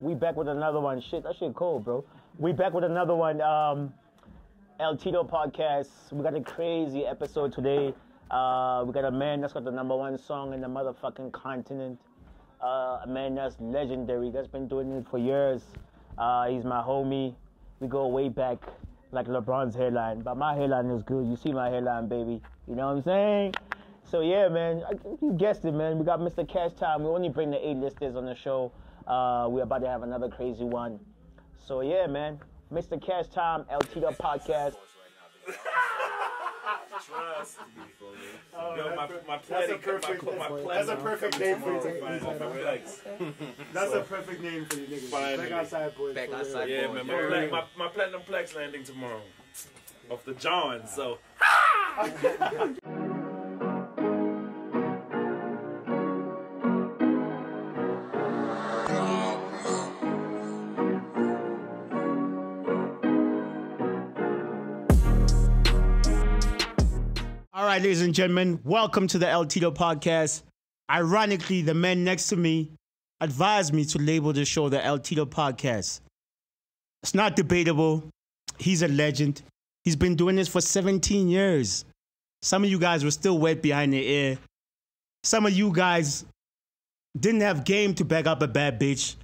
We back with another one. Shit, that shit cold, bro. We back with another one. Um, L-Tido podcast. We got a crazy episode today. Uh, we got a man that's got the number one song in the motherfucking continent. Uh, a man that's legendary. That's been doing it for years. Uh, he's my homie. We go way back, like LeBron's hairline. But my hairline is good. You see my hairline, baby. You know what I'm saying? So yeah, man. You guessed it, man. We got Mr. Cashtime. We only bring the A-listers on the show. Uh, we're about to have another crazy one. So yeah, man. Mr. Cashtime, LT the podcast. Trust. Yo, my, my That's a planet, perfect, my, my that's a perfect name for you. tomorrow, to- my flex. That's a perfect name for you niggas. Finally. Back outside boys. Back for real. outside. Yeah, boy. man, my, Yeah. my, my platinum plex landing tomorrow. Off the John, so. right, ladies and gentlemen, welcome to the L-Tido podcast. Ironically, the man next to me advised me to label the show the L-Tido podcast. It's not debatable. He's a legend. He's been doing this for 17 years. Some of you guys were still wet behind the ear. Some of you guys didn't have game to back up a bad bitch.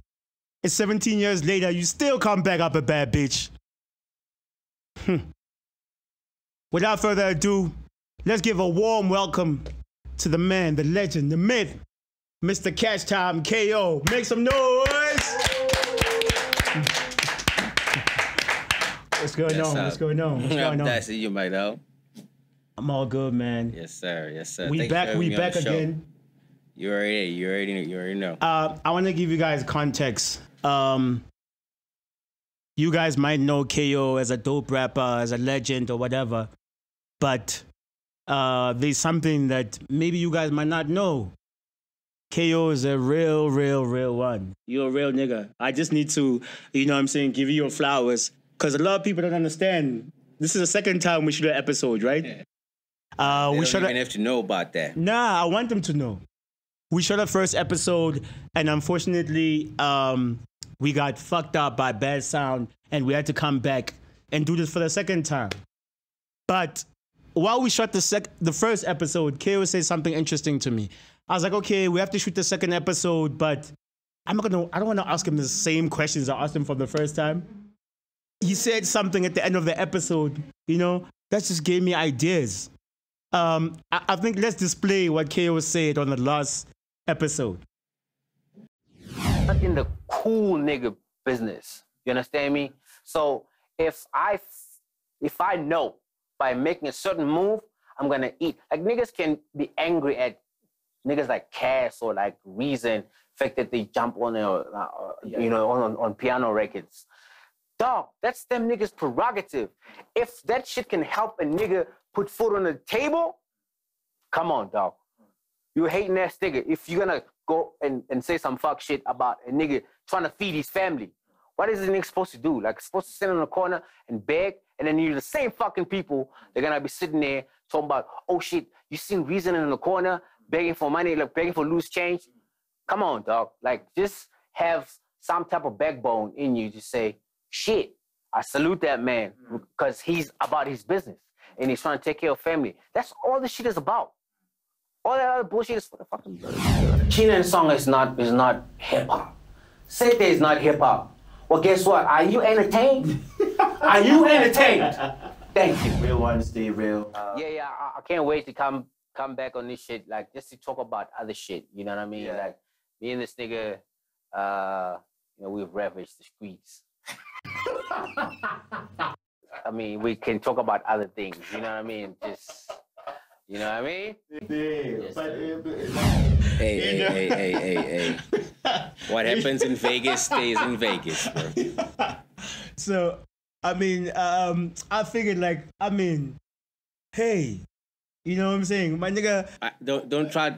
And 17 years later, you still can't back up a bad bitch. Hmm. Without further ado, let's give a warm welcome to the man, the legend, the myth, Mr. Cashtime KO. Make some noise! What's going on? What's going on? What's going on? Dusty, you might know. I'm all good, man. Yes, sir. Yes, sir. We back, we back again. You already, you already, you already know. Uh, I want to give you guys context. Um, you guys might know KO as a dope rapper, as a legend, or whatever, but uh, there's something that maybe you guys might not know. KO is a real, real, real one. You're a real nigga. I just need to, you know what I'm saying, give you your flowers. Because a lot of people don't understand. This is the second time we shoot an episode, right? Uh, they we shouldn't shot even have to know about that. Nah, I want them to know. We shot the first episode, and unfortunately, um, we got fucked up by bad sound, and we had to come back and do this for the second time. But while we shot the sec- the first episode, KO said something interesting to me. I was like, okay, we have to shoot the second episode, but I'm not gonna. I don't want to ask him the same questions I asked him for the first time. He said something at the end of the episode, you know, that just gave me ideas. Um, I, I think let's display what KO said on the last episode. in the cool nigga business. You understand me? So if I if I know by making a certain move, I'm gonna eat. Like niggas can be angry at niggas like Cass or like Reason, fact that they jump on a, uh, you know on, on piano records. Dog, that's them niggas' prerogative. If that shit can help a nigga put food on the table, come on, dog. You hating ass nigga. If you're gonna go and, and say some fuck shit about a nigga trying to feed his family, what is the nigga supposed to do? Like supposed to sit in the corner and beg, and then you're the same fucking people. They're gonna be sitting there talking about, oh shit, you seen reason in the corner begging for money, like begging for loose change. Come on, dog. Like just have some type of backbone in you to say, shit, I salute that man because he's about his business and he's trying to take care of family. That's all this shit is about. All that other bullshit is for the fucking. Chinan song is not is not hip hop. That is not hip hop. Well, guess what? Are you entertained? Are you entertained? Thank you. Real ones stay real. Uh, yeah, yeah. I, I can't wait to come come back on this shit. Like just to talk about other shit. You know what I mean? Yeah. Like me and this nigga, uh, you know, we've ravaged the streets. I mean, we can talk about other things. You know what I mean? Just, you know what I mean? Yes, uh, uh, Hey, hey, hey, hey, hey, hey. What happens in Vegas stays in Vegas, bro. So, I mean, um, I figured like, I mean, hey, you know what I'm saying, my nigga. I, don't don't try.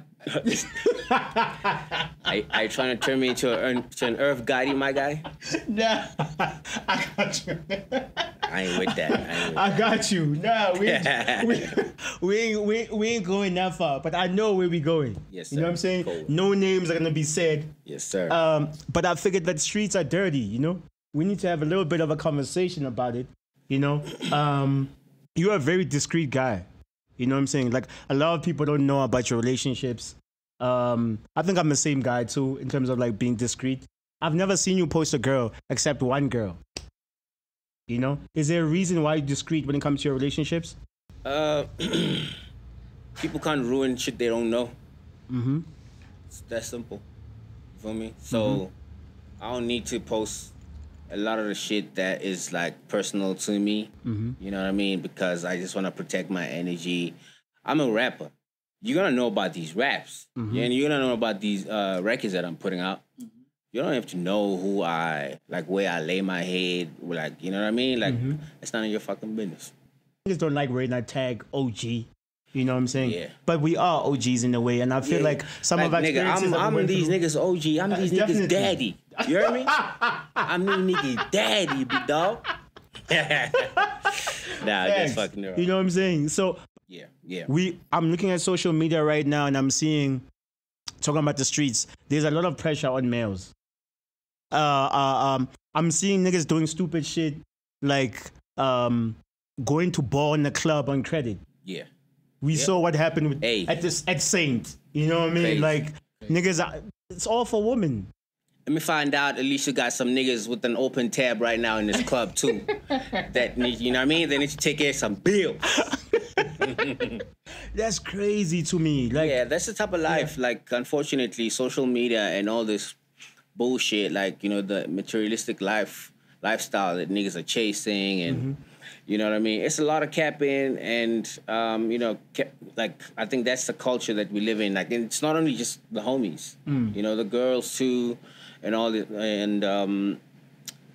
I I trying to turn me into an to an earth guy, my guy. Nah, I got you. I ain't with that. I ain't with I got you. Nah, we, we, we, ain't, we, we ain't going that far, but I know where we going. Yes, sir. You know what I'm saying? Cool. No names are gonna be said. Yes, sir. Um, but I figured that streets are dirty, you know? We need to have a little bit of a conversation about it, you know? Um, you're a very discreet guy. You know what I'm saying? Like a lot of people don't know about your relationships. Um, I think I'm the same guy too in terms of like being discreet. I've never seen you post a girl except one girl. You know? Is there a reason why you're discreet when it comes to your relationships? Uh, people can't ruin shit they don't know. Mm-hmm. It's that simple. You feel me? So I don't need to post a lot of the shit that is like personal to me. Mhm. You know what I mean? Because I just want to protect my energy. I'm a rapper. You're gonna know about these raps, yeah, and you're gonna know about these uh, records that I'm putting out. You don't have to know who I like, where I lay my head, like you know what I mean. Like mm-hmm. it's none of your fucking business. Niggas don't like wearing that tag OG. You know what I'm saying? Yeah. But we are OGs in a way, and I feel Yeah. like some Like, of our nigga, experiences I'm, I'm these through- niggas OG. I'm these definitely. niggas daddy. You heard me? I'm these niggas daddy, big dog. nah, just fucking around. You know what I'm saying? So yeah, yeah. we, I'm looking at social media right now, and I'm seeing, talking about the streets. There's a lot of pressure on males. Uh, uh um, I'm seeing niggas doing stupid shit like um going to ball in the club on credit. yeah. We saw what happened with Hey. at this at Saint. You know what I mean? Crazy. Like niggas, are, it's all for women. Let me find out. Alicia got some niggas with an open tab right now in this club too. that need, you know what I mean? They need to take care of some bills. That's crazy to me. Like Yeah, that's the type of life. Like, unfortunately, social media and all this bullshit, like you know, the materialistic life lifestyle that niggas are chasing, and you know what I mean. It's a lot of capping, and um, you know, ca- like I think that's the culture that we live in. Like, and it's not only just the homies, you know, the girls too, and all the and um,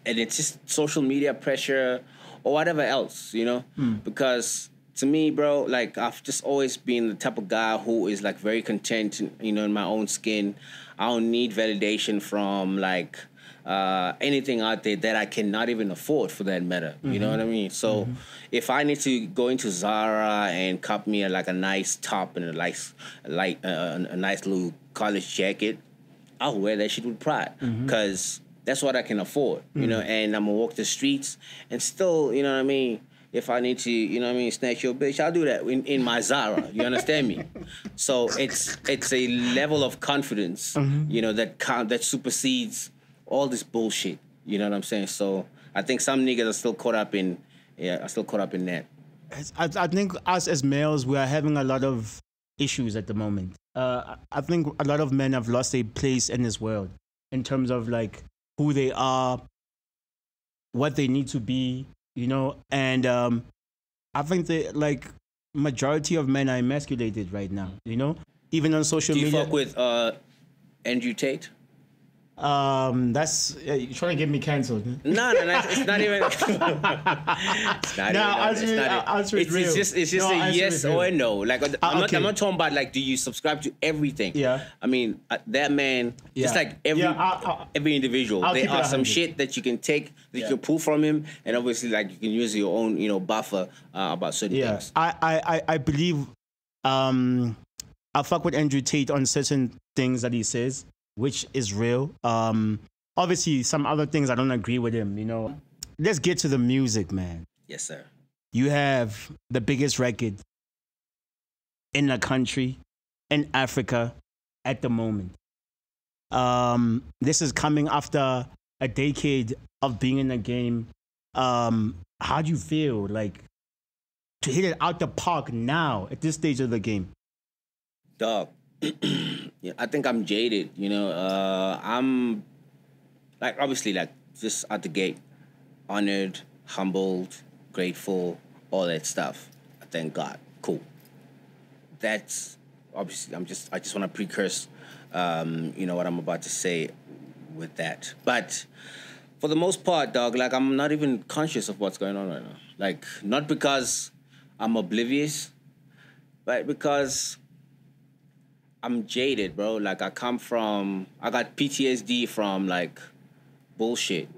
and it's just social media pressure or whatever else, you know? Because to me, bro, like I've just always been the type of guy who is like very content, in, you know, in my own skin. I don't need validation from like uh, anything out there that I cannot even afford, for that matter. You know what I mean? So if I need to go into Zara and cop me a, like a nice top and a nice, like uh, a nice little college jacket, I'll wear that shit with pride because that's what I can afford, you know. And I'm gonna walk the streets and still, you know what I mean. If I need to, you know what I mean, snatch your bitch, I'll do that in, in my Zara. You understand me? So it's it's a level of confidence, you know, that count that supersedes all this bullshit. You know what I'm saying? So I think some niggas are still caught up in, yeah, are still caught up in that. I, I think us as males, we are having a lot of issues at the moment. Uh, I think a lot of men have lost their place in this world in terms of like who they are, what they need to be, you know. And um, I think that like majority of men are emasculated right now, you know. Even on social Do you media, fuck with uh, Andrew Tate? Um, that's uh, you're trying to get me cancelled. No, no, no, it's not even. it's not No, even. answer it's it- not answer it's, real. it's just, it's just No, a yes or a no. Like, I'm, not, okay. I'm not talking about like, do you subscribe to everything? Yeah. I mean, uh, that man, just like every Yeah, I- I- every individual, I'll there are some shit that you can take that you can pull from him, and obviously, like, you can use your own, you know, buffer uh, about certain Yeah, things. I, I, I, I believe um, I fuck with Andrew Tate on certain things that he says, which is real. Um, obviously, some other things I don't agree with him. You know, let's get to the music, man. Yes, sir. You have the biggest record in the country, in Africa, at the moment. Um, this is coming after a decade of being in the game. Um, how do you feel like to hit it out the park now at this stage of the game? dog i think i'm jaded you know uh i'm like obviously like just at the gate honored humbled grateful all that stuff. I thank god. Cool. That's obviously i'm just i just want to precurse um you know what i'm about to say with that. But for the most part dog like i'm not even conscious of what's going on right now. Like not because i'm oblivious but because I'm jaded, bro. Like I come from, I got PTSD from like bullshit.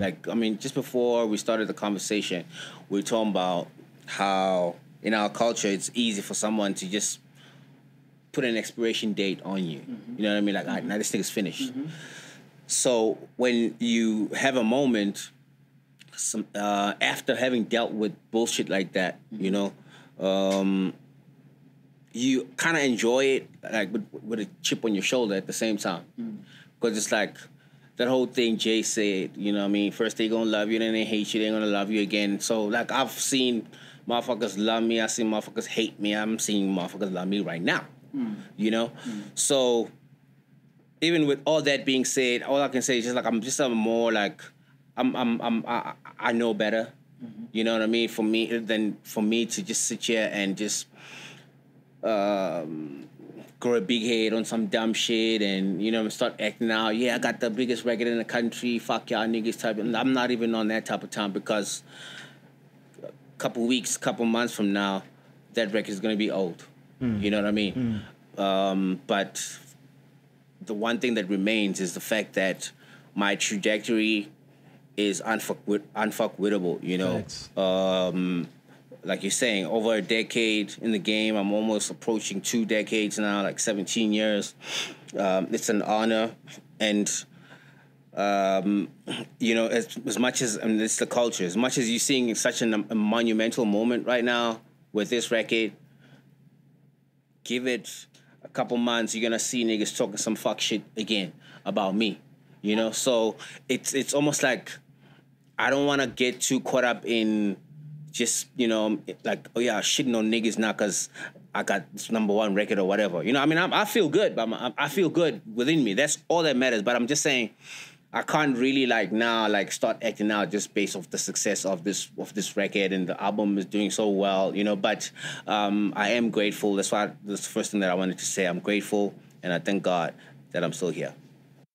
Like, I mean, just before we started the conversation, we were talking about how in our culture it's easy for someone to just put an expiration date on you. You know what I mean? Like, all right, now this thing is finished. So when you have a moment, some uh, after having dealt with bullshit like that, you know, um, you kind of enjoy it like with, with a chip on your shoulder at the same time, mm. because it's like that whole thing Jay said. You know, what I mean, first they gonna love you, then they hate you, they gonna love you again. So like I've seen motherfuckers love me, I seen motherfuckers hate me, I'm seeing motherfuckers love me right now. Mm. You know, mm. so even with all that being said, all I can say is just like I'm just a more like I'm I'm I'm I, I know better. Mm-hmm. You know what I mean? For me than for me to just sit here and just um grow a big head on some dumb shit and you know start acting out. Yeah, I got the biggest record in the country. Fuck y'all niggas type. And I'm not even on that type of time because a couple weeks, couple months from now, that record is gonna be old. You know what I mean? Um, but the one thing that remains is the fact that my trajectory is unfuck unfuckwittable, you know. Like you're saying, over a decade in the game, I'm almost approaching two decades now, like 17 years. Um, it's an honor, and um, you know, as, as much as I mean, it's the culture, as much as you're seeing such an, a monumental moment right now with this record, give it a couple months, you're gonna see niggas talking some fuck shit again about me. You know, so it's it's almost like I don't want to get too caught up in just you know like oh yeah shitting on niggas now because I got number one record or whatever. You know, I mean I'm, I feel good, I'm, I feel good within me. That's all that matters. But I'm just saying. I can't really like now like start acting out just based off the success of this of this record and the album is doing so well, you know. But um, I am grateful. That's why that's the first thing that I wanted to say. I'm grateful and I thank God that I'm still here.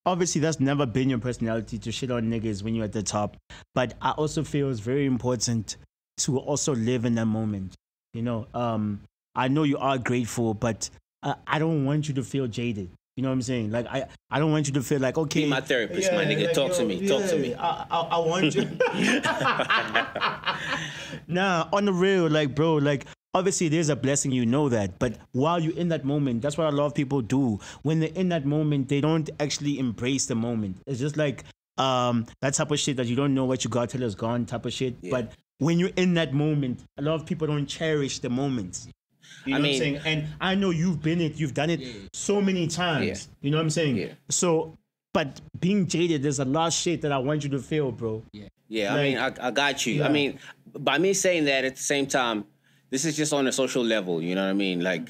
obviously that's never been your personality to shit on niggas when you're at the top. But I also feel it's very important to also live in that moment. You know, um, I know you are grateful, but uh, I don't want you to feel jaded. You know what I'm saying? Like I, I don't want you to feel like okay. Be my therapist, my nigga. Talk to me. Talk to me. I, I, I want you. nah, on the real, like bro, like obviously there's a blessing, you know that. But while you're in that moment, that's what a lot of people do. When they're in that moment, they don't actually embrace the moment. It's just like um that type of shit that you don't know what you got till it's gone type of shit. But when you're in that moment, a lot of people don't cherish the moments. You know I what I'm saying? And I know you've been it, you've done it so many times. Yeah. You know what I'm saying? Yeah. So, but being jaded, there's a lot of shit that I want you to feel, bro. Yeah, Yeah. I mean, I, I got you. Yeah. I mean, by me saying that at the same time, this is just on a social level. You know what I mean? Like,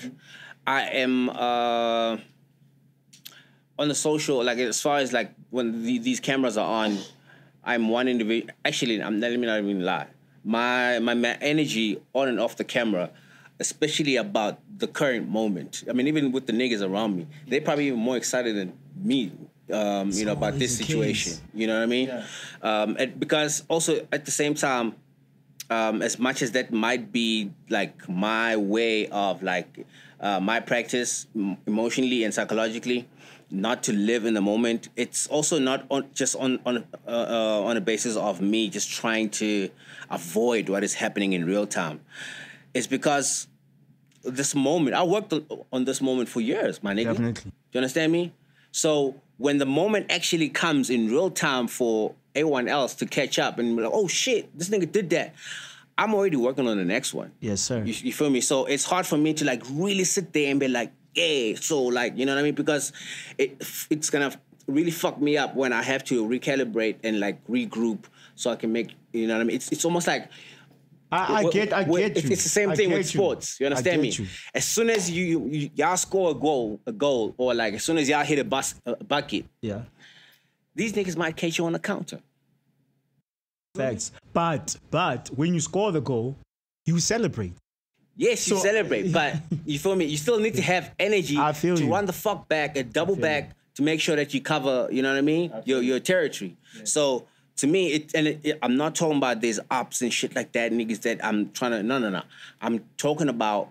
I am uh, on the social, like as far as like when the, these cameras are on, I'm one individual. Actually, I'm not, let me not even lie. My my ma- energy on and off the camera, especially about the current moment. I mean, even with the niggas around me, they're probably even more excited than me. Um, you know about this situation. You know what I mean? Um, and because also at the same time, um, as much as that might be like my way of like uh, my practice m- emotionally and psychologically, not to live in the moment. It's also not on just on on uh, uh, on a basis of me just trying to avoid what is happening in real time. It's because this moment. I worked on- this moment for years, my nigga. Definitely. Do you understand me? So when the moment actually comes in real time for everyone else to catch up and be like, oh shit, this nigga did that. I'm already working on the next one. Yes, sir. You, you feel me? So it's hard for me to like really sit there and be like, yeah, so like, you know what I mean? Because it it's gonna really fuck me up when I have to recalibrate and like regroup so I can make, you know what I mean? It's it's almost like I, I get, I get it's, you. It's the same I thing with you. sports. You understand me? you. As soon as you, you, you y'all score a goal, a goal, or like as soon as y'all hit a, bus, a bucket, Yeah, these niggas might catch you on the counter. facts. But, but when you score the goal, you celebrate. Yes, you So- celebrate, but you feel me? You still need to have energy I feel to you. run the fuck back and double back to make sure that you cover, you know what I mean? Your your territory. So to me, it and it, it- I'm not talking about these ops and shit like that, niggas that I'm trying to no no no. I'm talking about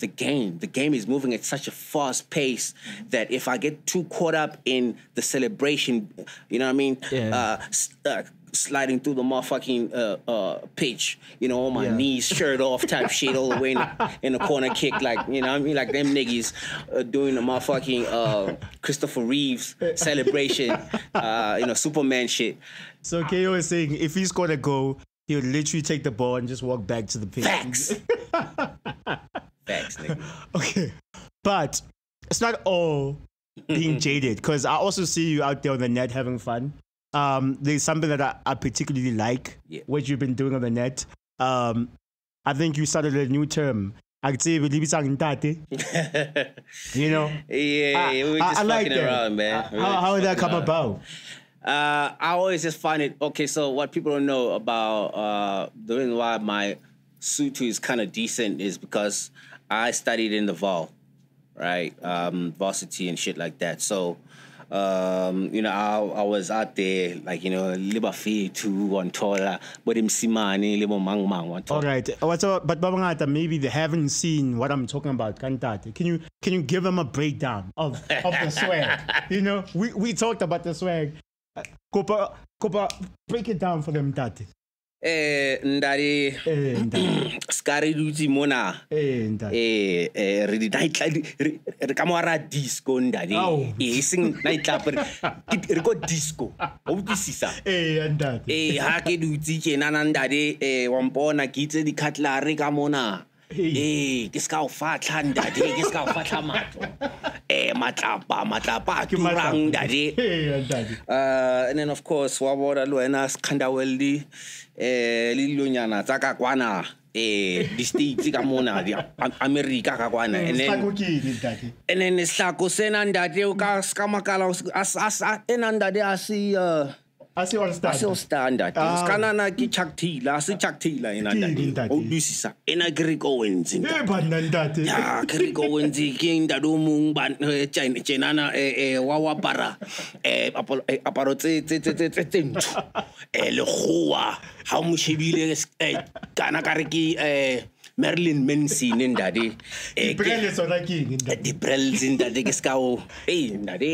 the game. The game is moving at such a fast pace that if I get too caught up in the celebration, you know what I mean? Yeah. Uh, uh, sliding through the motherfucking uh, uh, pitch, you know, on my Yeah. knees, shirt off, type shit, all the way in the, in the corner kick, like you know, what I mean, like them niggas uh, doing the motherfucking uh, Christopher Reeves celebration, uh, you know, Superman shit. So KO is saying if he's gonna go, he would literally take the ball and just walk back to the pitch. Facts. Facts, nigga. Okay. But it's not all being jaded because I also see you out there on the net having fun. Um, there's something that I, I particularly like, Yeah. what you've been doing on the net. Um, I think you started a new term. You know? Yeah, we were I- just I like fucking that. around, man. Uh, How, just how did that come around. about? Uh, I always just find it okay. So what people don't know about uh, the reason why my suit is kind of decent is because I studied in the Vaal, right? Um, varsity and shit like that. So, um, you know, I, I was out there like you know, liba fi tu on tola, but him simani libo mang mang on All right. Up? But Babangata, maybe they haven't seen what I'm talking about. Cantate. Can you can you give them a breakdown of, of the swag? You know, we, we talked about the swag. Kopa, Kopa, break it down for them, Tate. Eh, ndari Eh, Ntate. skari duti mona. Eh, Ntate. eh eh re di night re re ka mo ra disco ndadi Au. e seng night club re ke- re ko disco o utlwisisa Eh, Ntate. eh ha ke dutse ke nana ndadi eh wa mpona ke itse di cutlery ka mona eh ke ska o fatla ndadi ke ska o fatla matlo eh matlapa matlapa a Ke matlapa. turang ndadi Eh, Ntate. uh, and then of course wa bona le wena scandawel di eh le dilonyana tsa ka kwana eh di states ka mona di Am- America ka kwana and then Sako ke eng, Ntate? and then isihlako sena ndade o ka ska makala o se- as as a- ena ndade asi uh I see on asi o start. standard Ah. skanana ke Chuck Taylor asi Chuck Taylor ena Ke eng, ndade ntate? o dusisa ena ke Rick Owens ntate. Eh, banna, Ntate. ya ke Rick Owens ke ndade o mong ba eh, China- tjenana eh eh wa wa para eh aparo eh, aparo tse tse tse tse tse tse ntsho eh lekgowa ha o mo shebile eh kana ka re ke eh Marilyn Manson ndade eh sona ke eng, Ntate? di brels ntate ke ska o ei ntate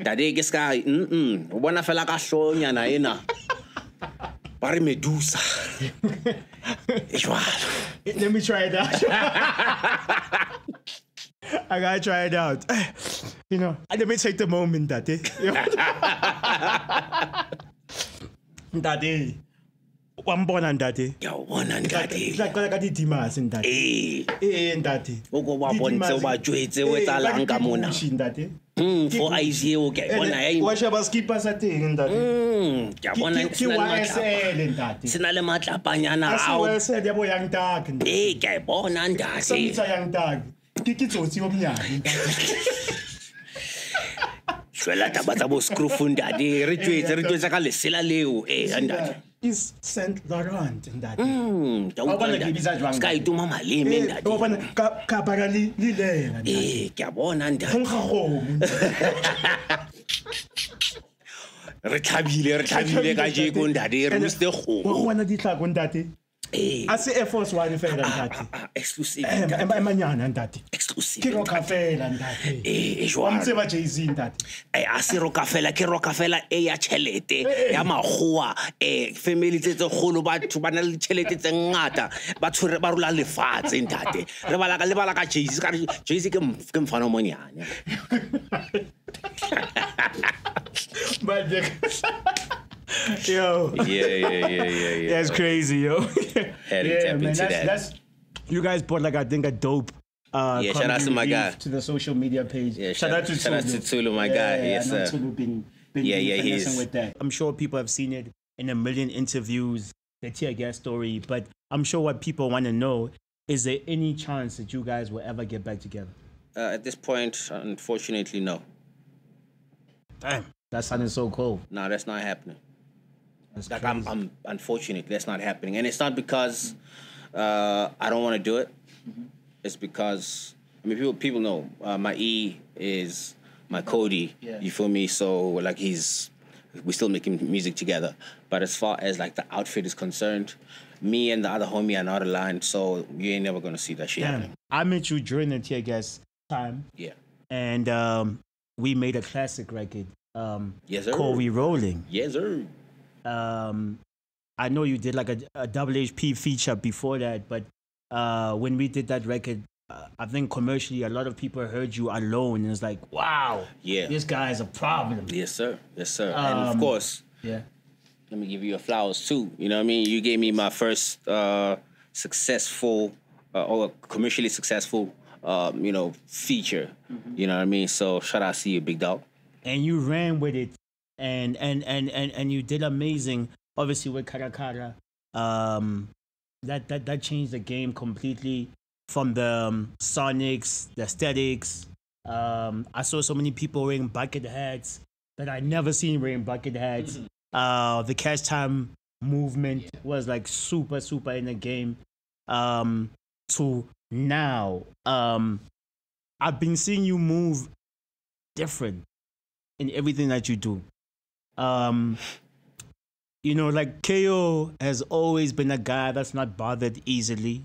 ntate ke ska mm o bona fela ka hlonyana ena ba re medusa jwalo Let me try it out. I gotta try it out. You know, let me take the moment, Daddy. Daddy. Wambona Daddy. ke a o bona ntate Like like ka didimas Daddy. ee Eh Daddy. o ko ba bontshe o ba jwetse o etsalang ka mona Daddy. Mm, for eyes eo ke a e bona ya Wa sheba skipper sa teng Daddy. Mm, ke a bona Ke se na le matlapa- YSL Daddy. se na le matlapanyana Asi ao YSL yabo young dog. ee ke a e bona ntate Samisa young dog. Ke ke tsotsi omnyane. hlwela taba tsa bo scroof ntate re jwetse re jwetse ka lesela leo ee ntate Is Saint Laurent Daddy. Mm, ke a Wa bona utlwa ke bitsa ntate. jwang, Se ka ntate? itoma maleme Eh, ntate wa bona ka ka bara li li lela ntate. ee ke a bona ntate Go nkga kgomo. re tlhabile re tlhabile ka jeko ntate re Wa kgomo bona ditlhako ntate. Eh. asi Air Force 1 ifela ah, ah, ntathi. Ah, exclusive emanyana ntathi. Exclusive ke Rockefeller ntathi. Eh, eh jwa mse ba Jay-Z ntathi. Eh asi Rockefeller ke Rockefeller e ya chelete eh, ya magoa eh family tse tse golo batho bana le chelete tse ngata ba tshwere ba rola lefatshe ntate. Re bala ka le bala ka Jay-Z ka Jay-Z ke ke mfana mo nyane manje Yo. yeah, yeah, yeah, yeah, yeah. That's crazy, yo. Had tap into that's, that. that's you guys brought like I think a dope uh Yeah, shout out to my guy. to the social media page. Yeah, shout, shout- out to shout out Tulu. to Tulu, my yeah, guy. Yeah, Yes, sir. Tulu been, been, Yeah, been yeah, he finessing is. with that. I'm sure people have seen it in a million interviews, the tear gas story, but I'm sure what people want to know is there any chance that you guys will ever get back together? Uh, at this point, unfortunately, no. Damn. That sounded so cold. No, that's not happening. That's Like crazy. I'm, I'm unfortunately that's not happening, and it's not because uh, I don't want to do it. It's because I mean people people know uh, my E is my Cody. Yeah. You feel me? So like he's we're still making music together. But as far as like the outfit is concerned, me and the other homie are not aligned. So you ain't never gonna see that shit Damn. happening. I met you during the tear gas time. Yeah. and um, we made a classic record um, Yes, sir. called "We Rolling." Yes, sir. Um, I know you did like a, a WHP feature before that, but uh, when we did that record, uh, I think commercially a lot of people heard you alone and it's like, wow, Yeah. this guy is a problem. Yes, sir. Yes, sir. and of Um, course, Yeah. let me give you a flowers too. You know what I mean? You gave me my first uh, successful uh, or commercially successful, um, you know, feature. You know what I mean? So shout out to you, big dog. and you ran with it and and and and, and you did amazing obviously with karakara um that that that changed the game completely from the um, sonics the aesthetics. Um i saw so many people wearing bucket hats that i never seen wearing bucket hats. Uh the Cashtime movement was like super super in the game. Um to now um i've been seeing you move different in everything that you do. Um, you know, like KO has always been a guy that's not bothered easily.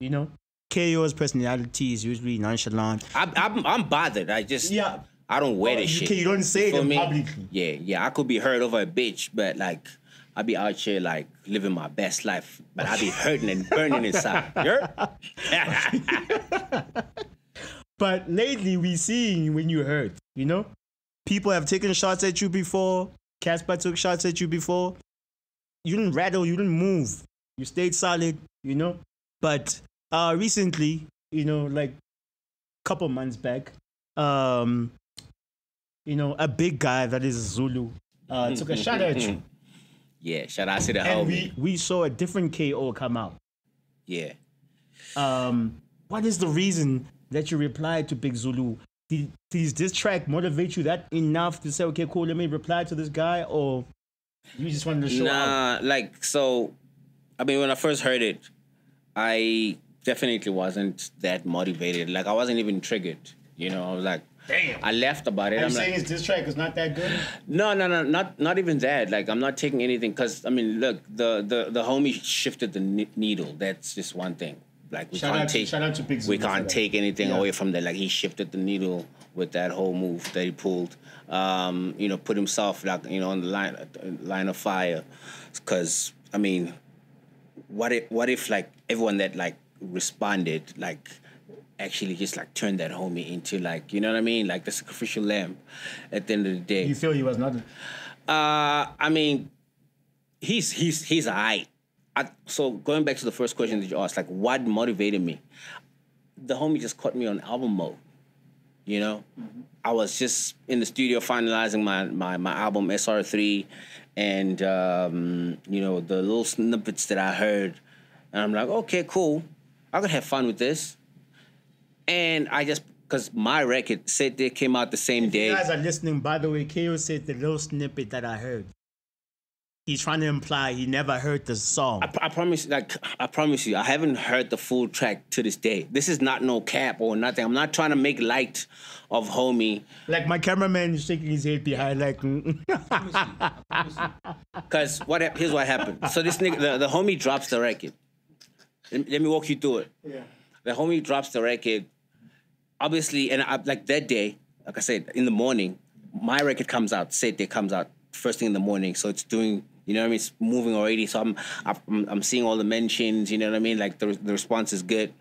You know, KO's personality is usually nonchalant. I'm, I'm, I'm bothered. I just, Yeah. I don't wear Oh, this shit. you don't say it me? publicly. Yeah, yeah. I could be hurt over a bitch, but like, I be out here like living my best life, but I be hurting and burning inside. But lately, we seen when you hurt. You know, people have taken shots at you before. Cassper took shots at you before. You didn't rattle. You didn't move. You stayed solid. You know. But uh, recently, you know, like a couple months back, um, you know, a big guy that is Zulu uh, took a shot at you, yeah, shout out to the and homie. we we saw a different KO come out. Yeah. um, what is the reason that you replied to Big Zulu? Did, did this track motivate you that enough to say, okay, cool, let me reply to this guy, or you just wanted to show out? Nah, like so. I mean, when I first heard it, I definitely wasn't that motivated. Like I wasn't even triggered. You know, I was like, Damn. I left about it. Are you I'm saying like, is this track is not that good? no, no, no, not not even that. Like I'm not taking anything because I mean, look, the the the homie shifted the ne- needle. That's just one thing. Like we Shout can't out take shout out to Big we can't take anything Yeah. away from that. Like he shifted the needle with that whole move that he pulled. Um, you know, put himself like you know on the line line of fire. Because I mean, what if what if like everyone that like responded like actually just like turned that homie into like you know what I mean like the sacrificial lamb at the end of the day. You feel he was not? Uh, I mean, he's he's he's alright. I, so going back to the first question that you asked, like what motivated me? The homie just caught me on album mode. You know, I was just in the studio finalizing my my, my album SR3, and um, you know the little snippets that I heard, and I'm like, okay, cool, I could have fun with this. And I just because my record said they came out the same You day. guys are listening. By the way, KO said the little snippet that I heard. He's trying to imply he never heard the song. I, I promise, like I promise you, I haven't heard the full track to this day. This is not no cap or nothing. I'm not trying to make light of homie, like my cameraman is shaking his head behind, like. Mm. cause what here's what happened. So this nigga, the, the homie drops the record. Let, let me walk you through it. yeah. The homie drops the record. Obviously, and I, like that day, like I said, in the morning, my record comes out. Said day comes out first thing in the morning, so it's doing. You know what I mean? It's moving already. So I'm, I'm, I'm seeing all the mentions. You know what I mean? Like the, the response is good.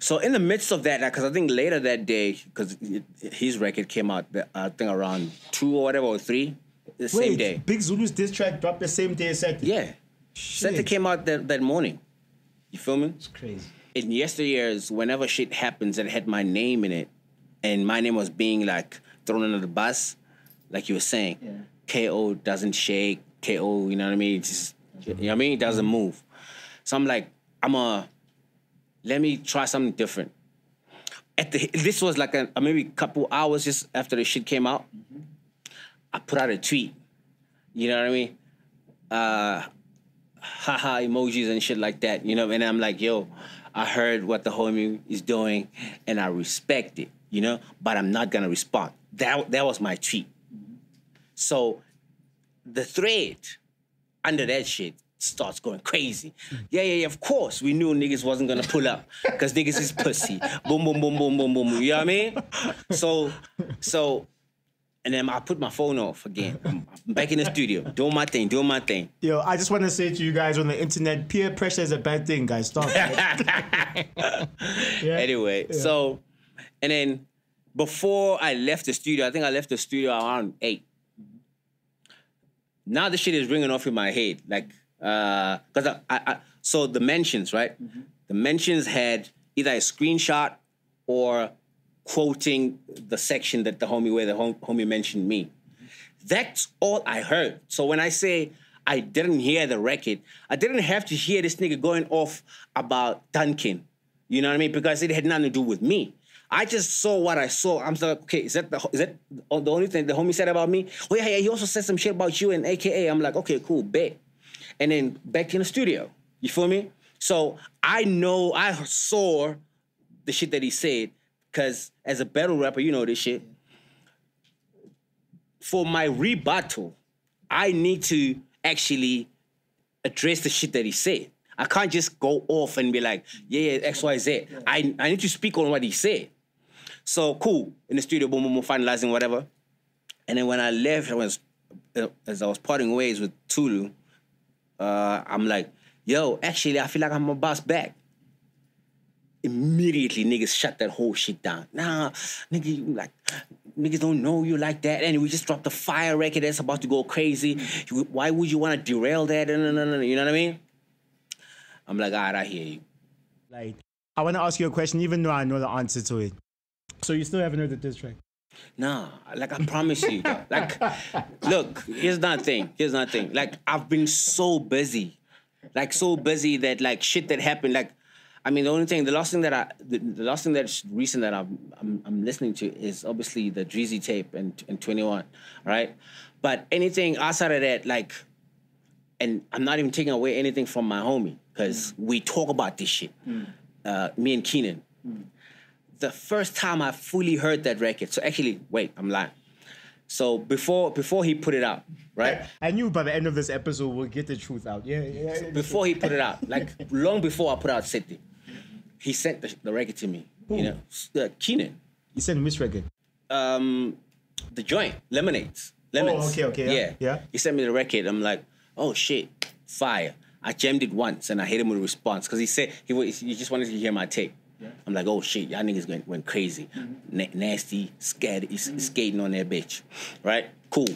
So in the midst of that, because I think later that day, because his record came out, I think around two or whatever or three, the same day. Big Zulu's diss track dropped the same day as Sete. Yeah, Shit. came out that, that morning. You feel me? It's crazy. in yesteryears, whenever shit happens that had my name in it, and my name was being like thrown under the bus, like you were saying, KO doesn't shake, KO, you know what I mean? Just, you know what I mean? It doesn't move. So I'm like, I'm a, let me try something different. At the, this was like a, maybe a couple hours just after the shit came out. I put out a tweet. You know what I mean? Uh, haha emojis and shit like that, you know. And I'm like, yo, I heard what the homie is doing, and I respect it, you know. But I'm not gonna respond. That that was my tweet. So the thread under that shit starts going crazy. Mm. Yeah, yeah, yeah. Of course, we knew niggas wasn't gonna pull up because niggas is pussy. Boom, boom, boom, boom, boom, boom. You know what I mean? So, so and then I put my phone off again. I'm, back in the studio, doing my thing, doing my thing. Yo, I just want to say to you guys on the internet, peer pressure is a bad thing, guys. Stop. yeah. Anyway, so and then before I left the studio, I think I left the studio around eight. Now the shit is ringing off in my head, like uh, cause I, I, I so the mentions right, the mentions had either a screenshot or quoting the section that the homie where the hom- homie mentioned me. That's all I heard. So when I say I didn't hear the record, I didn't have to hear this nigga going off about Duncan. You know what I mean? Because it had nothing to do with me. I just saw what I saw. I'm like, okay, is that the is that the only thing the homie said about me? Oh yeah, yeah. He also said some shit about you and AKA. I'm like, okay, cool, bet. And then back in the studio. You feel me? So I know I saw the shit that he said because as a battle rapper, you know this shit. For my rebuttal, I need to actually address the shit that he said. I can't just go off and be like, yeah, yeah, X, Y, Z. I, I need to speak on what he said. So cool. In the studio, boom, boom, boom, finalizing whatever. And then when I left, I was uh, as I was parting ways with Tulu, uh, I'm like, yo, actually, I feel like I'm a boss back. Immediately, niggas shut that whole shit down. Nah, nigga, you like, niggas don't know you like that. And we just dropped a fire record that's about to go crazy. You- Why would you want to derail that? No, no, no, no. You know what I mean? I'm like, all right, I hear you. Like, I want to ask you a question, even though I know the answer to it. So you still haven't heard the diss track? Nah, like I promise you. dog. Like, look, here's another thing. Here's another thing. Like, I've been so busy, like so busy that like shit that happened. Like, I mean, the only thing, the last thing that I, the, the last thing that's recent that I'm, I'm I'm listening to is obviously the Dreezy tape and and 21, right? But anything outside of that, like, and I'm not even taking away anything from my homie because mm. we talk about this shit. Mm. Uh, me and Kiernan mm. The first time I fully heard that record. So actually, wait, I'm lying. So before before he put it out, right? I knew by the end of this episode we'll get the truth out. Yeah, yeah. yeah. Before he put it out, like long before I put out Sete, he sent the, the record to me. You know, uh, Kiernan, He sent Miss record. um, the joint, Lemonades, Lemons. Oh, okay, okay, yeah, yeah. He sent me the record. I'm like, oh shit, fire. I jammed it once and I hit him with a response because he said he, was, he just wanted to hear my tape. I'm like, oh shit, y'all niggas went, went crazy. Mm-hmm. Na- nasty, scared, he's mm-hmm. skating on that bitch. Right? Cool.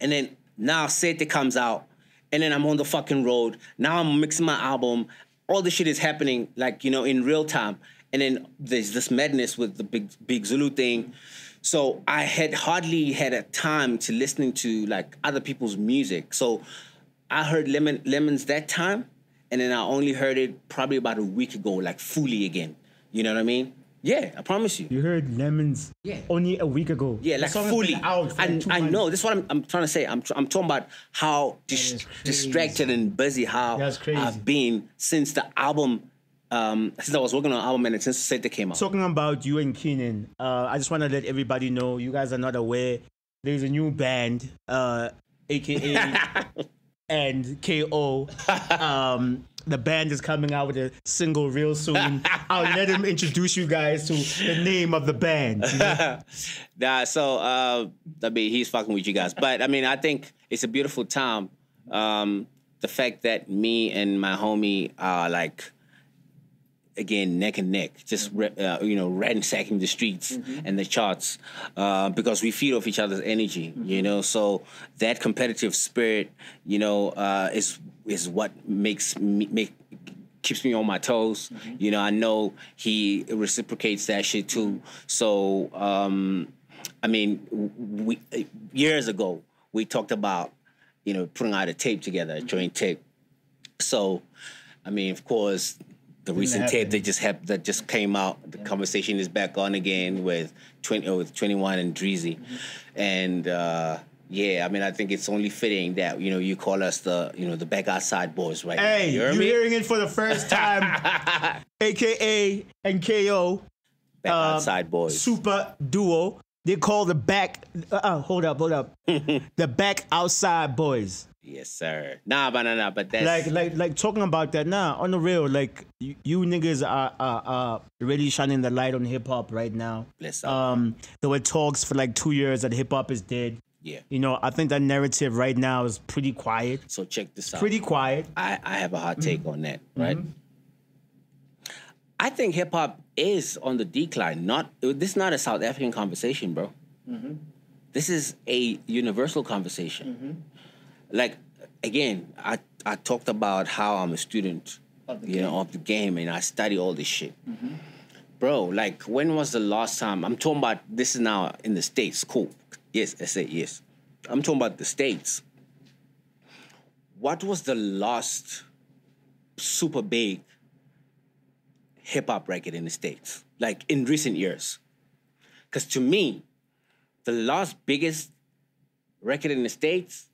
And then now Sete comes out, and then I'm on the fucking road. Now I'm mixing my album. All this shit is happening like, you know, in real time. And then there's this madness with the big big Zulu thing. So I had hardly had a time to listening to like other people's music. So I heard Lemon Lemons that time, and then I only heard it probably about a week ago, like fully again. You know what I mean? Yeah, I promise you. You heard Lemons Yeah. only a week ago. Yeah, like fully. out I, I know. That's what I'm, I'm trying to say. I'm, I'm talking about how dis- distracted and busy how. I've been since the album, um, since I was working on the album and since Sete came out. Talking about you and Kiernan, uh, I just want to let everybody know you guys are not aware. There's a new band, uh, AKA and KO. Um, the band is coming out with a single real soon. I'll let him introduce you guys to the name of the band. you know? Nah, so uh, I mean, he's fucking with you guys, but I mean, I think it's a beautiful time. Um, the fact that me and my homie are like, again, neck and neck, just re- uh, you know, ransacking the streets and the charts uh, because we feed off each other's energy. You know, so that competitive spirit, you know, uh, is is what makes me make keeps me on my toes. You know, I know he reciprocates that shit too. So, um, I mean, we years ago we talked about you know putting out a tape together, a joint tape. So, I mean, of course, the recent tape that just that just came out, the conversation is back on again with twenty oh, with twenty one and Dreezy, and. uh yeah, I mean, I think it's only fitting that you know you call us the you know the back outside boys, right? Hey, you you're hear hearing it for the first time, AKA and KO. Back uh, outside boys. super duo. They call the back. Uh, uh, hold up, hold up. the back outside boys. Yes, sir. Nah, but nah, nah, but that's Like, like, like talking about that Nah, on the real. Like, you, you niggas are, are are really shining the light on hip hop right now. Bless up. Um, there were talks for like two years that hip hop is dead. yeah. You know, I think that narrative right now is pretty quiet. So check this out. Pretty quiet. I, I have a hot take Mm-hmm. on that, right? I think hip hop is on the decline. Not this is not a South African conversation, bro. Mm-hmm. This is a universal conversation. Like again, I I talked about how I'm a student, you know, of the game, and I study all this shit. Mm-hmm. Bro, like when was the last time? I'm talking about this is now in the states. Cool. Yes, I say yes. I'm talking about the states. What was the last super big hip hop record in the States, like in recent years. Because to me, the last biggest record in the States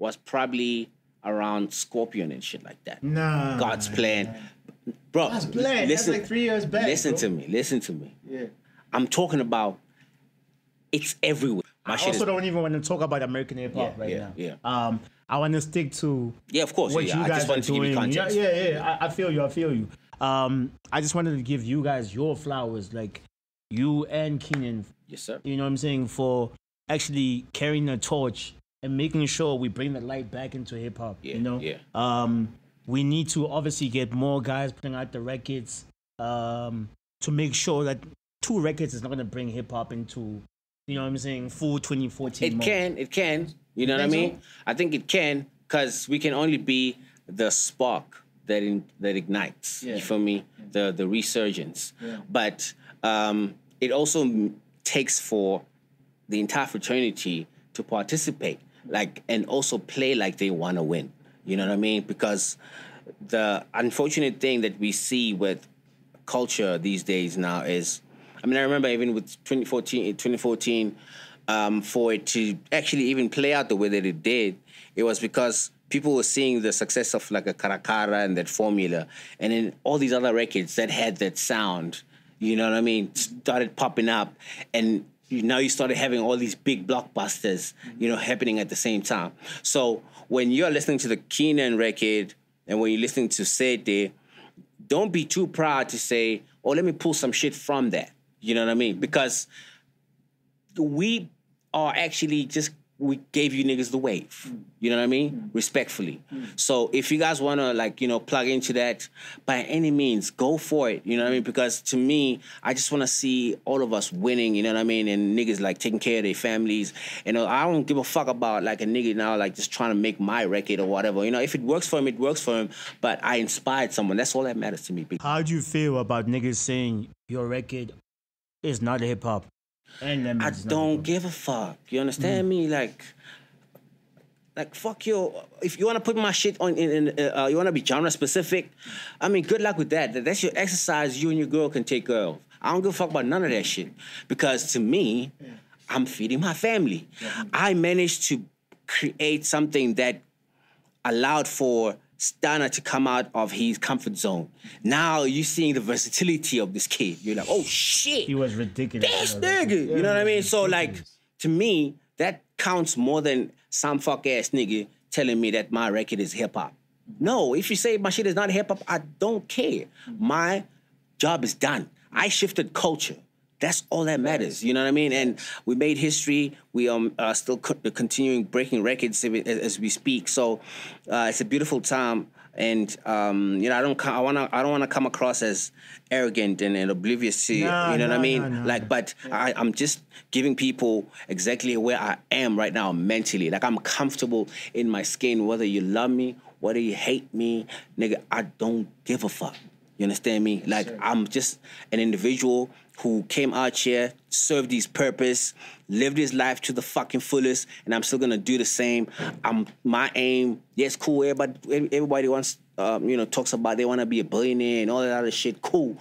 was probably around Scorpion and shit like that. Nah. God's plan. Bro, God's plan. That's like three years back, Listen bro. to me. Listen to me. Yeah. I'm talking about it's everywhere. My I also is, don't even want to talk about American hip hop Yeah, right yeah, now. yeah. Um, I want to stick to yeah, of course. what yeah, you I guys are wanted to give doing. you context. Yeah, yeah, yeah. I, I feel you. I feel you. Um, I just wanted to give you guys your flowers, like you and Kiernan. Yes, sir. You know what I'm saying for actually carrying the torch and making sure we bring the light back into hip hop. Yeah, you know. yeah. Um, we need to obviously get more guys putting out the records. Um, to make sure that two records is not gonna bring hip hop into, you know what I'm saying, full 2014. It mode. can, it can. You know what I mean? I think it can because we can only be the spark that in, that ignites. Yeah. You feel me? The the resurgence. But um, it also takes for the entire fraternity to participate, like and also play like they want to win. You know what I mean? Because the unfortunate thing that we see with culture these days now is I mean I remember even with 2014 2014 um, for it to actually even play out the way that it did it was because people were seeing the success of like a Caracara and that formula and then all these other records that had that sound you know what I mean started popping up and you, now you started having all these big blockbusters you know happening at the same time so when you're listening to the Kiernan record and when you're listening to Sete don't be too proud to say, oh, let me pull some shit from that. You know what I mean? Because we are actually just we gave you niggas the wave. You know what I mean? Mm. Respectfully. Mm. So if you guys wanna like, you know, plug into that by any means, go for it. You know what I mean? Because to me, I just wanna see all of us winning, you know what I mean? And niggas like taking care of their families. You know, I don't give a fuck about like a nigga now like just trying to make my record or whatever. You know, if it works for him, it works for him. But I inspired someone. That's all that matters to me. How do you feel about niggas saying your record is not hip hop? I means it's not don't give a fuck. You understand me? Like, like fuck you. If you want to put my shit on, in, in uh, you want to be genre specific. I mean, good luck with that. That's your exercise. You and your girl can take care of. I don't give a fuck about none of that shit because to me, I'm feeding my family. I managed to create something that allowed for Stunna to come out of his comfort zone. Now you're seeing the versatility of this kid. You're like, oh shit He was ridiculous. this you know, like- nigga. You know what I mean? So like to me, that counts more than some fuck ass nigga telling me that my record is hip hop. No, if you say my shit is not hip hop, I don't care. My job is done. I shifted culture. That's all that matters. You know what I mean? And we made history. We um are still co- continuing breaking records as, we speak. So uh, it's a beautiful time. And um, you know, I don't. I wanna. I don't wanna come across as arrogant and, and oblivious to. Nah, you know what I mean? nah, like, but I, I'm just giving people exactly where I am right now mentally. Like I'm comfortable in my skin, whether you love me, whether you hate me, nigga. I don't give a fuck. You understand me? Like I'm just an individual who came out here, served his purpose, lived his life to the fucking fullest, and I'm still gonna do the same. I'm my aim. Yes, cool. Everybody, everybody wants, um, you know, talks about they want to be a billionaire and all that other shit. Cool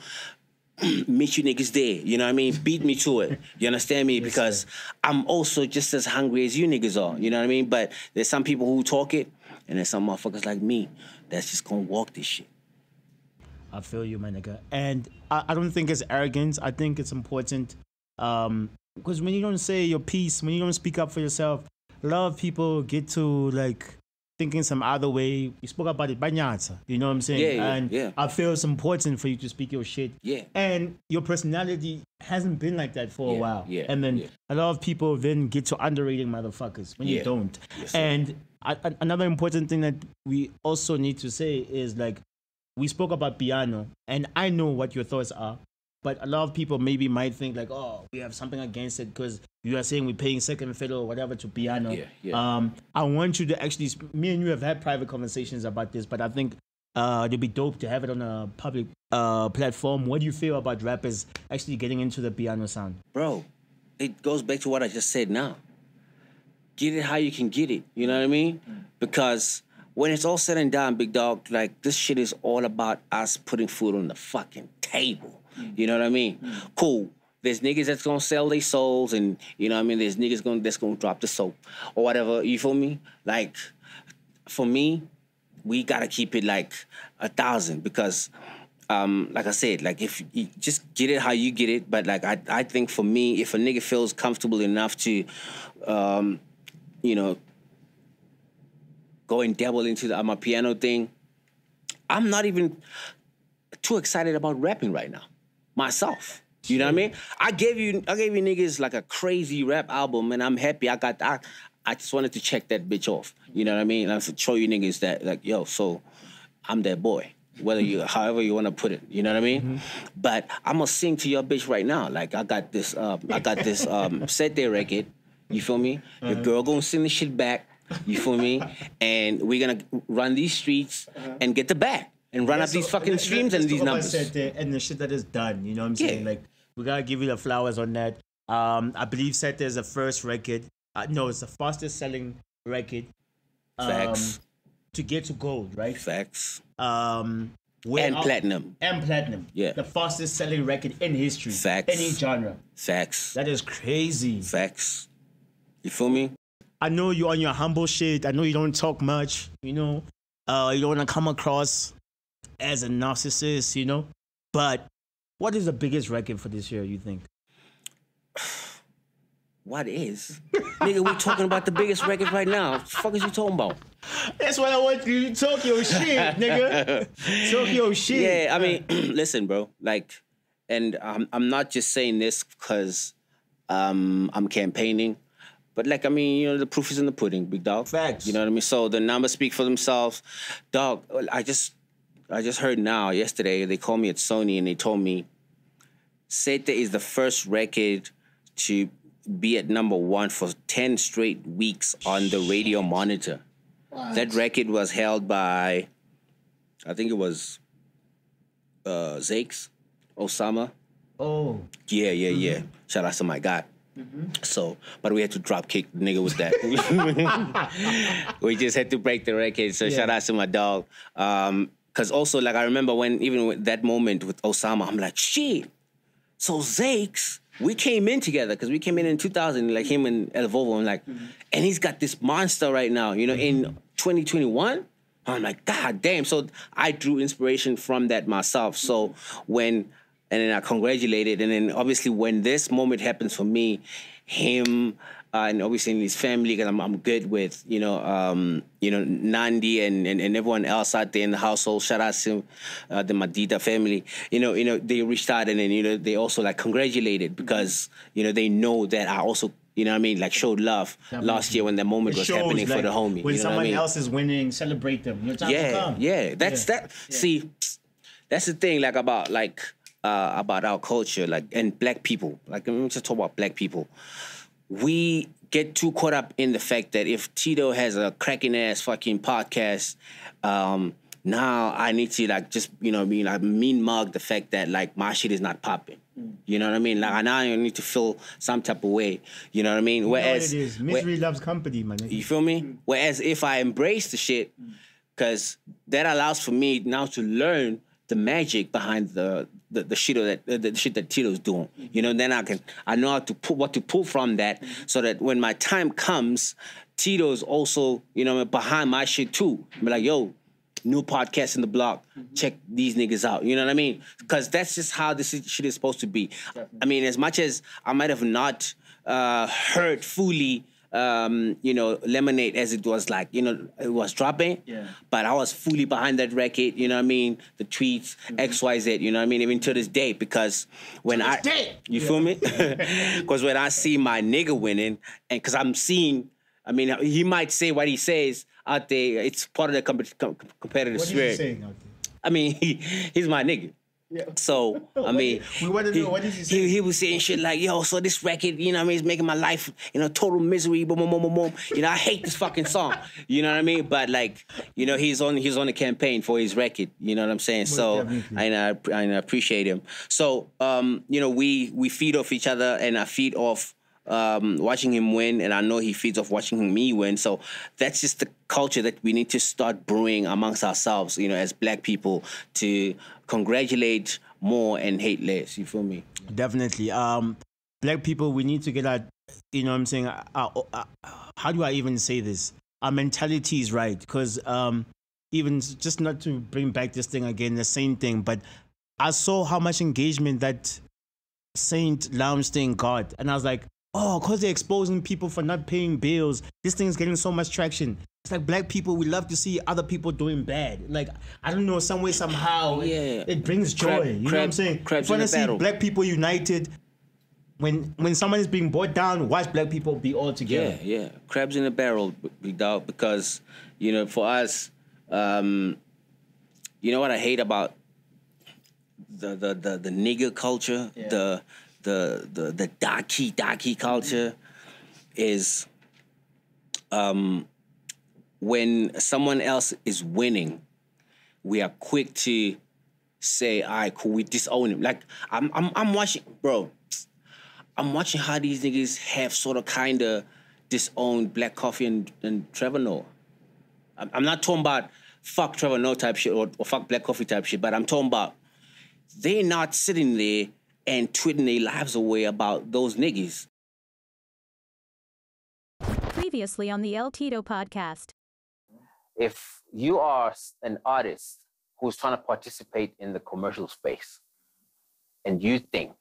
meet you niggas there. You know what I mean? Beat me to it. You understand me? because I'm also just as hungry as you niggas are. You know what I mean? But there's some people who talk it, and there's some motherfuckers like me that's just gonna walk this shit. I feel you, my nigga. And I, I don't think it's arrogance. I think it's important. Um, because when you don't say your piece, when you don't speak up for yourself, a lot of people get to like thinking some other way. You spoke about it, Banyata. You know what I'm saying? Yeah, yeah, and yeah. I feel it's important for you to speak your shit. Yeah. And your personality hasn't been like that for a while. yeah, And then yeah. a lot of people then get to underrating motherfuckers when you don't. Yes, and a- another important thing that we also need to say is like we spoke about piano, and I know what your thoughts are. But a lot of people maybe might think like, oh, we have something against it because you are saying we're paying second fiddle or whatever to piano. Yeah, yeah. Um, I want you to actually. Me and you have had private conversations about this, but I think uh, it'd be dope to have it on a public uh, platform. What do you feel about rappers actually getting into the piano sound? bro, it goes back to what I just said now. Get it how you can get it. You know what I mean? Because when it's all said and done, big dog, like this shit is all about us putting food on the fucking table. You know what I mean? Cool. There's niggas that's gonna sell their souls, and you know what I mean. There's niggas gonna that's gonna drop the soap or whatever. You feel me? Like, for me, we gotta keep it like a thousand because um, like I said, like if you just get it how you get it, but like I, I think for me, if a nigga feels comfortable enough to, um, you know, go and dabble into the, my piano thing, I'm not even too excited about rapping right now, myself. You know what I mean? I gave you, I gave you niggas like a crazy rap album, and I'm happy. I got, I, I just wanted to check that bitch off. You know what I mean? And I show you niggas that, like, yo, so I'm that boy. Whether you, however you want to put it, you know what I mean. But I'm gonna sing to your bitch right now. Like I got this, um, I got this um, set there record. You feel me? Your girl gonna sing the shit back. You feel me? And we're gonna run these streets and get the bag and run up these fucking streams and these numbers. and the shit that is done. You know what I'm saying? Yeah. Like we gotta give you the flowers on that. Um, I believe Sete is the first record. Uh, no, it's the fastest selling record. um, Facts. to get to gold, right? Facts. Um, And are- platinum. And platinum. Yeah. The fastest selling record in history. Facts. Any genre. Facts. That is crazy. Facts. You feel me? I know you're on your humble shit. I know you don't talk much. You know, uh, you don't want to come across as a narcissist. You know, but what is the biggest record for this year? You think? What is? Nigga, we talking about the biggest record right now. What the fuck is you talking about? That's what I want you to talk your shit, nigga. talk your shit. Yeah, I mean, listen, bro. Like, and I'm I'm not just saying this because um, I'm campaigning, but like, I mean, you know, the proof is in the pudding, big dog. Facts. You know what I mean? So the numbers speak for themselves, dog. I just I just heard now yesterday they called me at Sony and they told me Sete is the first record to be at number one for 10 straight weeks on the radio monitor. That record was held by, I think it was uh, Zakes, Osama. Oh, Yeah, yeah, yeah. Shout out to my guy. Mm-hmm. So, but we had to drop kick the nigga with that. we just had to break the record. So shout out to my dog. Um, cause also like I remember when even with that moment with Osama, I'm like, shit. So Zakes, we came in together because we came in in 2000, like him and El Volvo. I'm like, mm-hmm. and he's got this monster right now, you know, in mm-hmm. 2021. I'm like, God damn. So I drew inspiration from that myself. So when, and then I congratulated. And then obviously when this moment happens for me, him, uh, and obviously in his family, because I'm, I'm good with, you know, um, you know, Nandi and, and, and everyone else out there in the household. Shout out to uh, the Madida family. You know, you know, they reached out and then, you know, they also like congratulated because, you know, they know that I also, you know what I mean, like showed love last year when that moment was happening for the homie. when you know someone I mean? else is winning, celebrate them. Your time will yeah, come. yeah. That's that. See, that's the thing. Like about like uh, about our culture, like and black people. Like let me just talk about black people. We get too caught up in the fact that if Tido has a cracking ass fucking podcast, um, now I need to like just you know I mean like mean mug the fact that like my shit is not popping. You know what I mean? Like I now I need to feel some type of way. You know what I mean? You Whereas it is. where- Misery loves company, man. you feel me? Whereas if I embrace the shit, because that allows for me now to learn the magic behind the the, the shit that the, the shit that Tido's doing. You know, then I can I know how to pull what to pull from that, so that when my time comes, Tido's also you know behind my shit too. Be like, yo. New podcast in the block. Check these niggas out. You know what I mean? Because that's just how this shit is supposed to be. I mean, as much as I might have not uh, heard fully um, you know, Lemonade as it was like, you know, it was dropping. Yeah. But I was fully behind that record, you know what I mean? The tweets, XYZ, you know what I mean? Even to this day, because when I day. you feel me? Because when I see my nigga winning, and because I'm seeing, I mean, he might say what he says out there. It's part of the com- com- competitive What spirit. saying out there? I mean, he, he's my nigga. Yeah. So I mean, we wanna know, what is he saying? He, he was saying shit like, "Yo, so this record, you know, what I mean, it's making my life, you know, total misery." Boom, boom, boom, boom, boom. You know, I hate this fucking song. You know what I mean? But like, you know, he's on he's on a campaign for his record. You know what I'm saying? so and I and I appreciate him. So um, you know, we we feed off each other, and I feed off um, watching him win, and I know he feeds off watching me win. So that's just the culture that we need to start brewing amongst ourselves, you know, as black people to congratulate more and hate less. You feel me? Definitely. Um, black people, we need to get our, you know what I'm saying? Our, our- how do I even say this? Our mentality is right. Because um, even just not to bring back this thing again, the same thing, but I saw how much engagement that Saint Lounge thing got. And I was like, oh, because they're exposing people for not paying bills, this thing is getting so much traction. It's like black people, we love to see other people doing bad. Like, I don't know, some way, somehow, Yeah. it, brings joy. Crab- you know what I'm saying? crabs want to see barrel. black people united, when when someone is being brought down, watch black people be all together. Yeah, yeah. Crabs in a barrel, big. Because you know, for us, um, you know what I hate about the the the, the nigger culture, the the the the daki daki culture, is um, when someone else is winning, we are quick to say, "All right, cool, we disown him." Like I'm I'm I'm watching, bro. I'm watching how these niggas have sort of kind of disowned Black Coffee and, and Trevor Noah. I'm, I'm not talking about fuck Trevor Noah type shit or, or fuck Black Coffee type shit, but I'm talking about they not sitting there and tweeting their lives away about those niggas. Previously on the L-Tido podcast. if you are an artist who's trying to participate in the commercial space and you think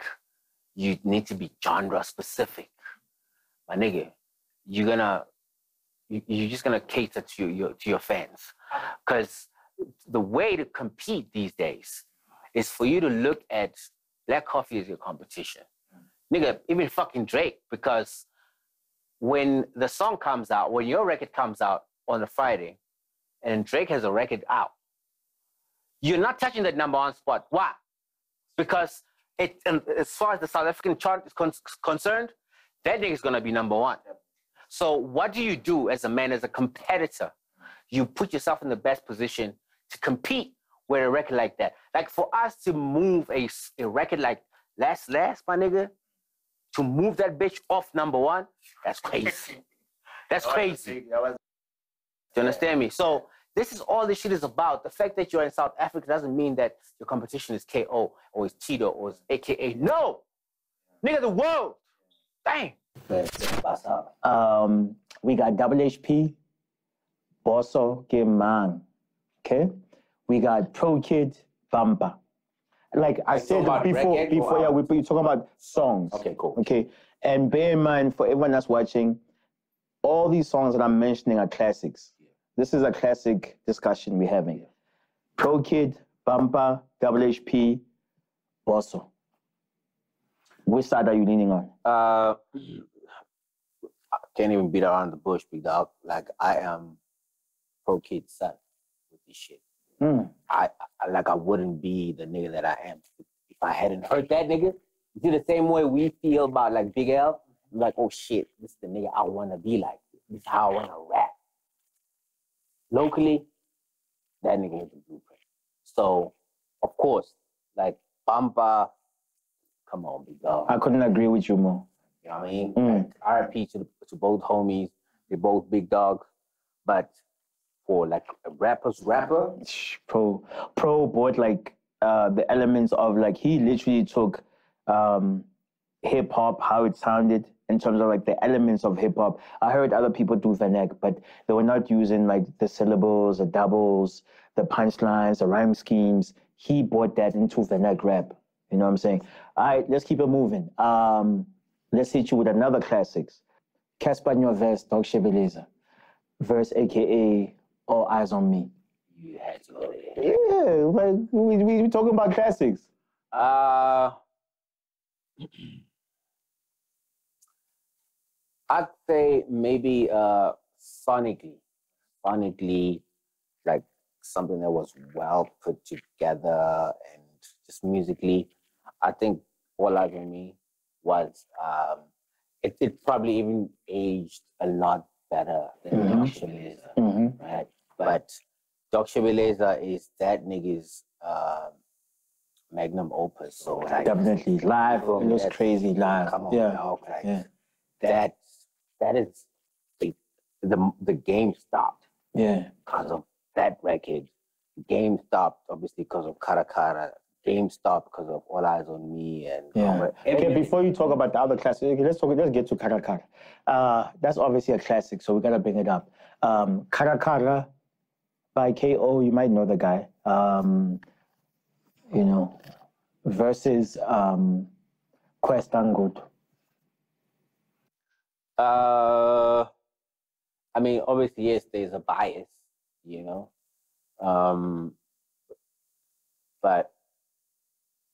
you need to be genre specific, my nigga, you're gonna you're just gonna cater to your to your fans. Cause the way to compete these days is for you to look at Black Coffee is your competition. Nigga, even fucking Drake, because when the song comes out, when your record comes out on a Friday, and Drake has a record out, you're not touching that number one spot. Why? Because it, as far as the South African chart is con- concerned, that nigga's gonna be number one. So what do you do as a man, as a competitor? You put yourself in the best position to compete with a record like that. Like for us to move a, a record like Last Last, my nigga, to move that bitch off number one, that's crazy. That's crazy. Do you understand me? So this is all this shit is about. The fact that you're in South Africa doesn't mean that your competition is KO or is Tido or is AKA. No, nigga, the world. Dang. Um, we got WHP, HP, Bosso, Man. Okay? We got Pro Kid, Bumper. Like I said before, before yeah, we we talking about songs. Okay, cool. Okay. And bear in mind for everyone that's watching, all these songs that I'm mentioning are classics. This is a classic discussion we're having. Pro Kid, Bumper, Double HP, Bosso. Which side are you leaning on? Uh, I can't even beat around the bush, big dog. Like I am pro kid son with this shit. Hmm. I, I like I wouldn't be the nigga that I am if I hadn't heard that nigga. You see the same way we feel about like Big L. Like, oh shit, this is the nigga I wanna be like. This is how I wanna rap. Locally, that nigga is the blueprint. So, of course, like Bumpa, come on, big dog. I couldn't agree with you more. You know what I mean? Mm. Like, RIP to, to both homies. They're both big dogs. But for like a rapper's rapper, Pro Pro brought like uh the elements of like he literally took um hip hop how it sounded in terms of like the elements of hip hop. I heard other people do vernac, but they were not using like the syllables, the doubles, the punchlines, the rhyme schemes. He brought that into vernac rap. You know what I'm saying? All right, let's keep it moving. Um, let's hit you with another classics. Cassper verse, Doc Shebeleza. Verse AKA All Eyes on Me. You had to go there. Yeah, like we we, we talking about classics. Uh, I'd say maybe uh, sonically, sonically, like something that was well put together and just musically. I think All Eyes on Me was um, it, it probably even aged a lot better than Mhm. Doc Shebeleza, Mm-hmm. right? But Doc Shebeleza is that nigga's um magnum opus. So like, Definitely live. It was crazy live. Come on, yeah, dog. Like, yeah, that that is the the, the game stopped yeah. because of that record. Game stopped obviously because of Kara Kara. Game stopped because of All Eyes on Me and Yeah. Okay, before you talk about the other classics, okay, let's talk. Let's get to Kara Kara. Uh, that's obviously a classic, so we gotta bring it up. Um, Kara Kara by Ko. You might know the guy. Um, you know, versus um, Kwesta Ngudu. Uh, I mean, obviously, yes, there's a bias, you know. Um, but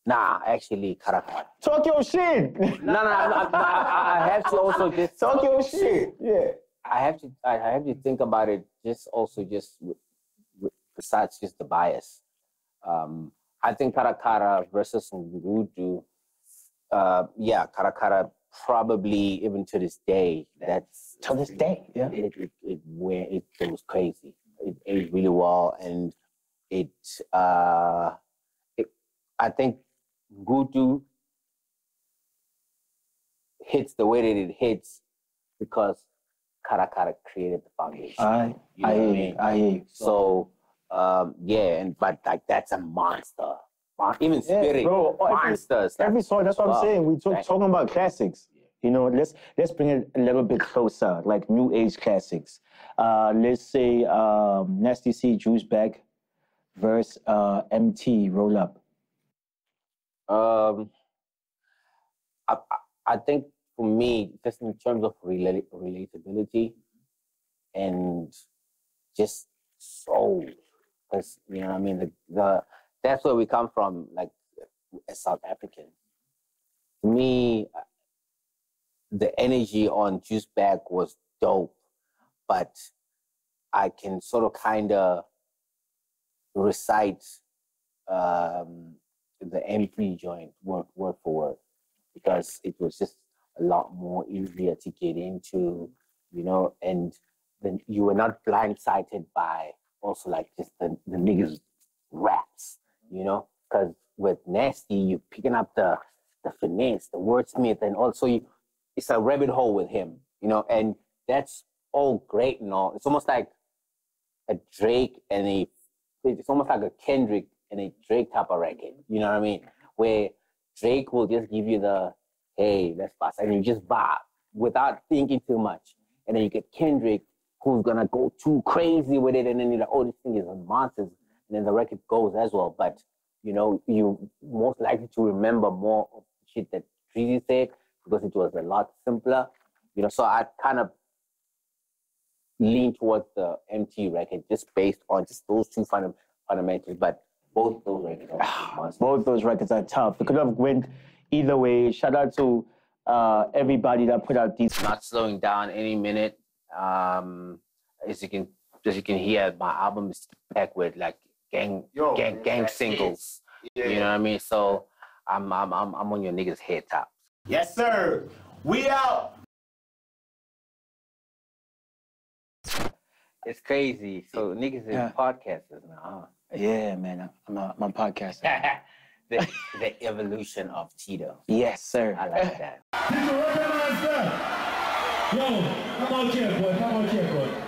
nah, actually, Kara Kara. Talk your shit. No, no, I, I, I have to also just Talk your shit. Yeah. I have to I have to think about it just also just besides just the bias. Um, I think Karakara versus Ngudu, uh, yeah, Karakara probably even to this day that's To this day, yeah. it it, it went it, it was crazy. It aged really well and it uh it, I think Ngudu hits the way that it hits because Karakara created the foundation. I, You know I, I mean? I. So um, yeah, and but like that's a monster. Mon- Even Yeah, Spirit, bro, monsters. like, Every song, that's what. I'm saying. We talk, talking about classics. You know, let's let's bring it a little bit closer, like new age classics. Uh, let's say um, Nasty C Juice Bag versus uh, Emtee Roll Up. Um, I, I- think for me, just in terms of rela- relatability and just soul, because you know, I mean, the, the that's where we come from, like as South African. To me, the energy on Juice Bag was dope, but I can sort of kind of recite um, the Emtee joint word, word for word because it was just a lot more easier to get into, you know, and then you were not blindsided by also like just the, the niggas raps, you know, because with Nasty, you're picking up the the finesse, the wordsmith, and also you, it's a rabbit hole with him, you know, and that's all great and all. It's almost like a Drake and a, it's almost like a Kendrick and a Drake type of record, you know what I mean? Where Drake will just give you the, hey, let's bust, and you just vibe without thinking too much. And then you get Kendrick, who's gonna go too crazy with it, and then you're like, oh, this thing is a monster. And then the record goes as well. But you know, you most likely to remember more of the shit that Treasy said because it was a lot simpler. You know, so I kind of lean towards the Emtee record just based on just those two funda- fundamentals. But both those records are monsters. Both those records are tough. It could have went either way. Shout out to uh, everybody that put out these. not slowing down any minute. Um, as you can as you can hear, my album is packed with like gang Yo, gang gang that singles. Yeah. You know what I mean? So I'm I'm I'm, I'm on your niggas head top. Yes, sir. We out. It's crazy. So niggas is Yeah. podcasters now. Yeah, man. I'm a, I'm a podcaster. The the evolution of Tido. yes, sir. I like that. Yo, come out here, boy. Come out here, boy.